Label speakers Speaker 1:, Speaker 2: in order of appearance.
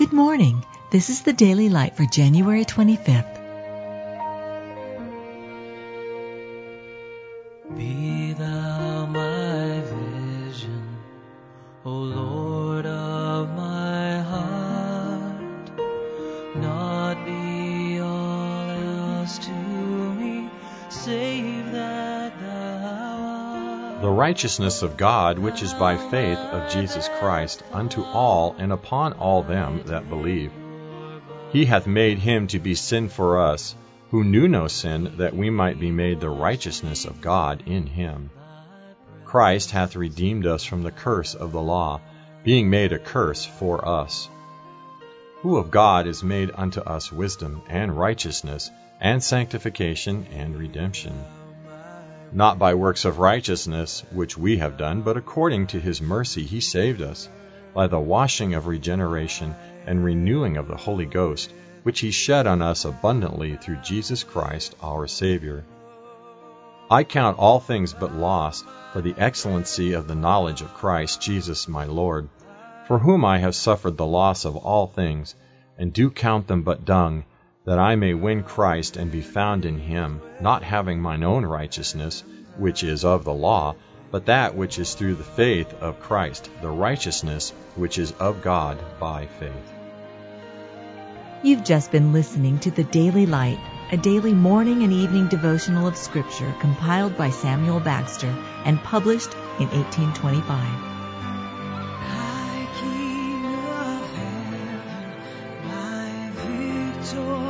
Speaker 1: Good morning. This is the Daily Light for January 25th.
Speaker 2: Be thou my vision, O Lord of my heart. Not be all else to me, save.
Speaker 3: The righteousness of God, which is by faith of Jesus Christ, unto all and upon all them that believe. He hath made him to be sin for us, who knew no sin, that we might be made the righteousness of God in him. Christ hath redeemed us from the curse of the law, being made a curse for us. Who of God is made unto us wisdom, and righteousness, and sanctification, and redemption not by works of righteousness which we have done, but according to his mercy he saved us, by the washing of regeneration and renewing of the Holy Ghost, which he shed on us abundantly through Jesus Christ our Savior. I count all things but loss for the excellency of the knowledge of Christ Jesus my Lord, for whom I have suffered the loss of all things, and do count them but dung, that I may win Christ and be found in him, not having mine own righteousness, which is of the law, but that which is through the faith of Christ, the righteousness which is of God by faith.
Speaker 1: You've just been listening to the Daily Light, a daily morning and evening devotional of Scripture compiled by Samuel Bagster and published in 1825.
Speaker 2: High King of heaven, my victory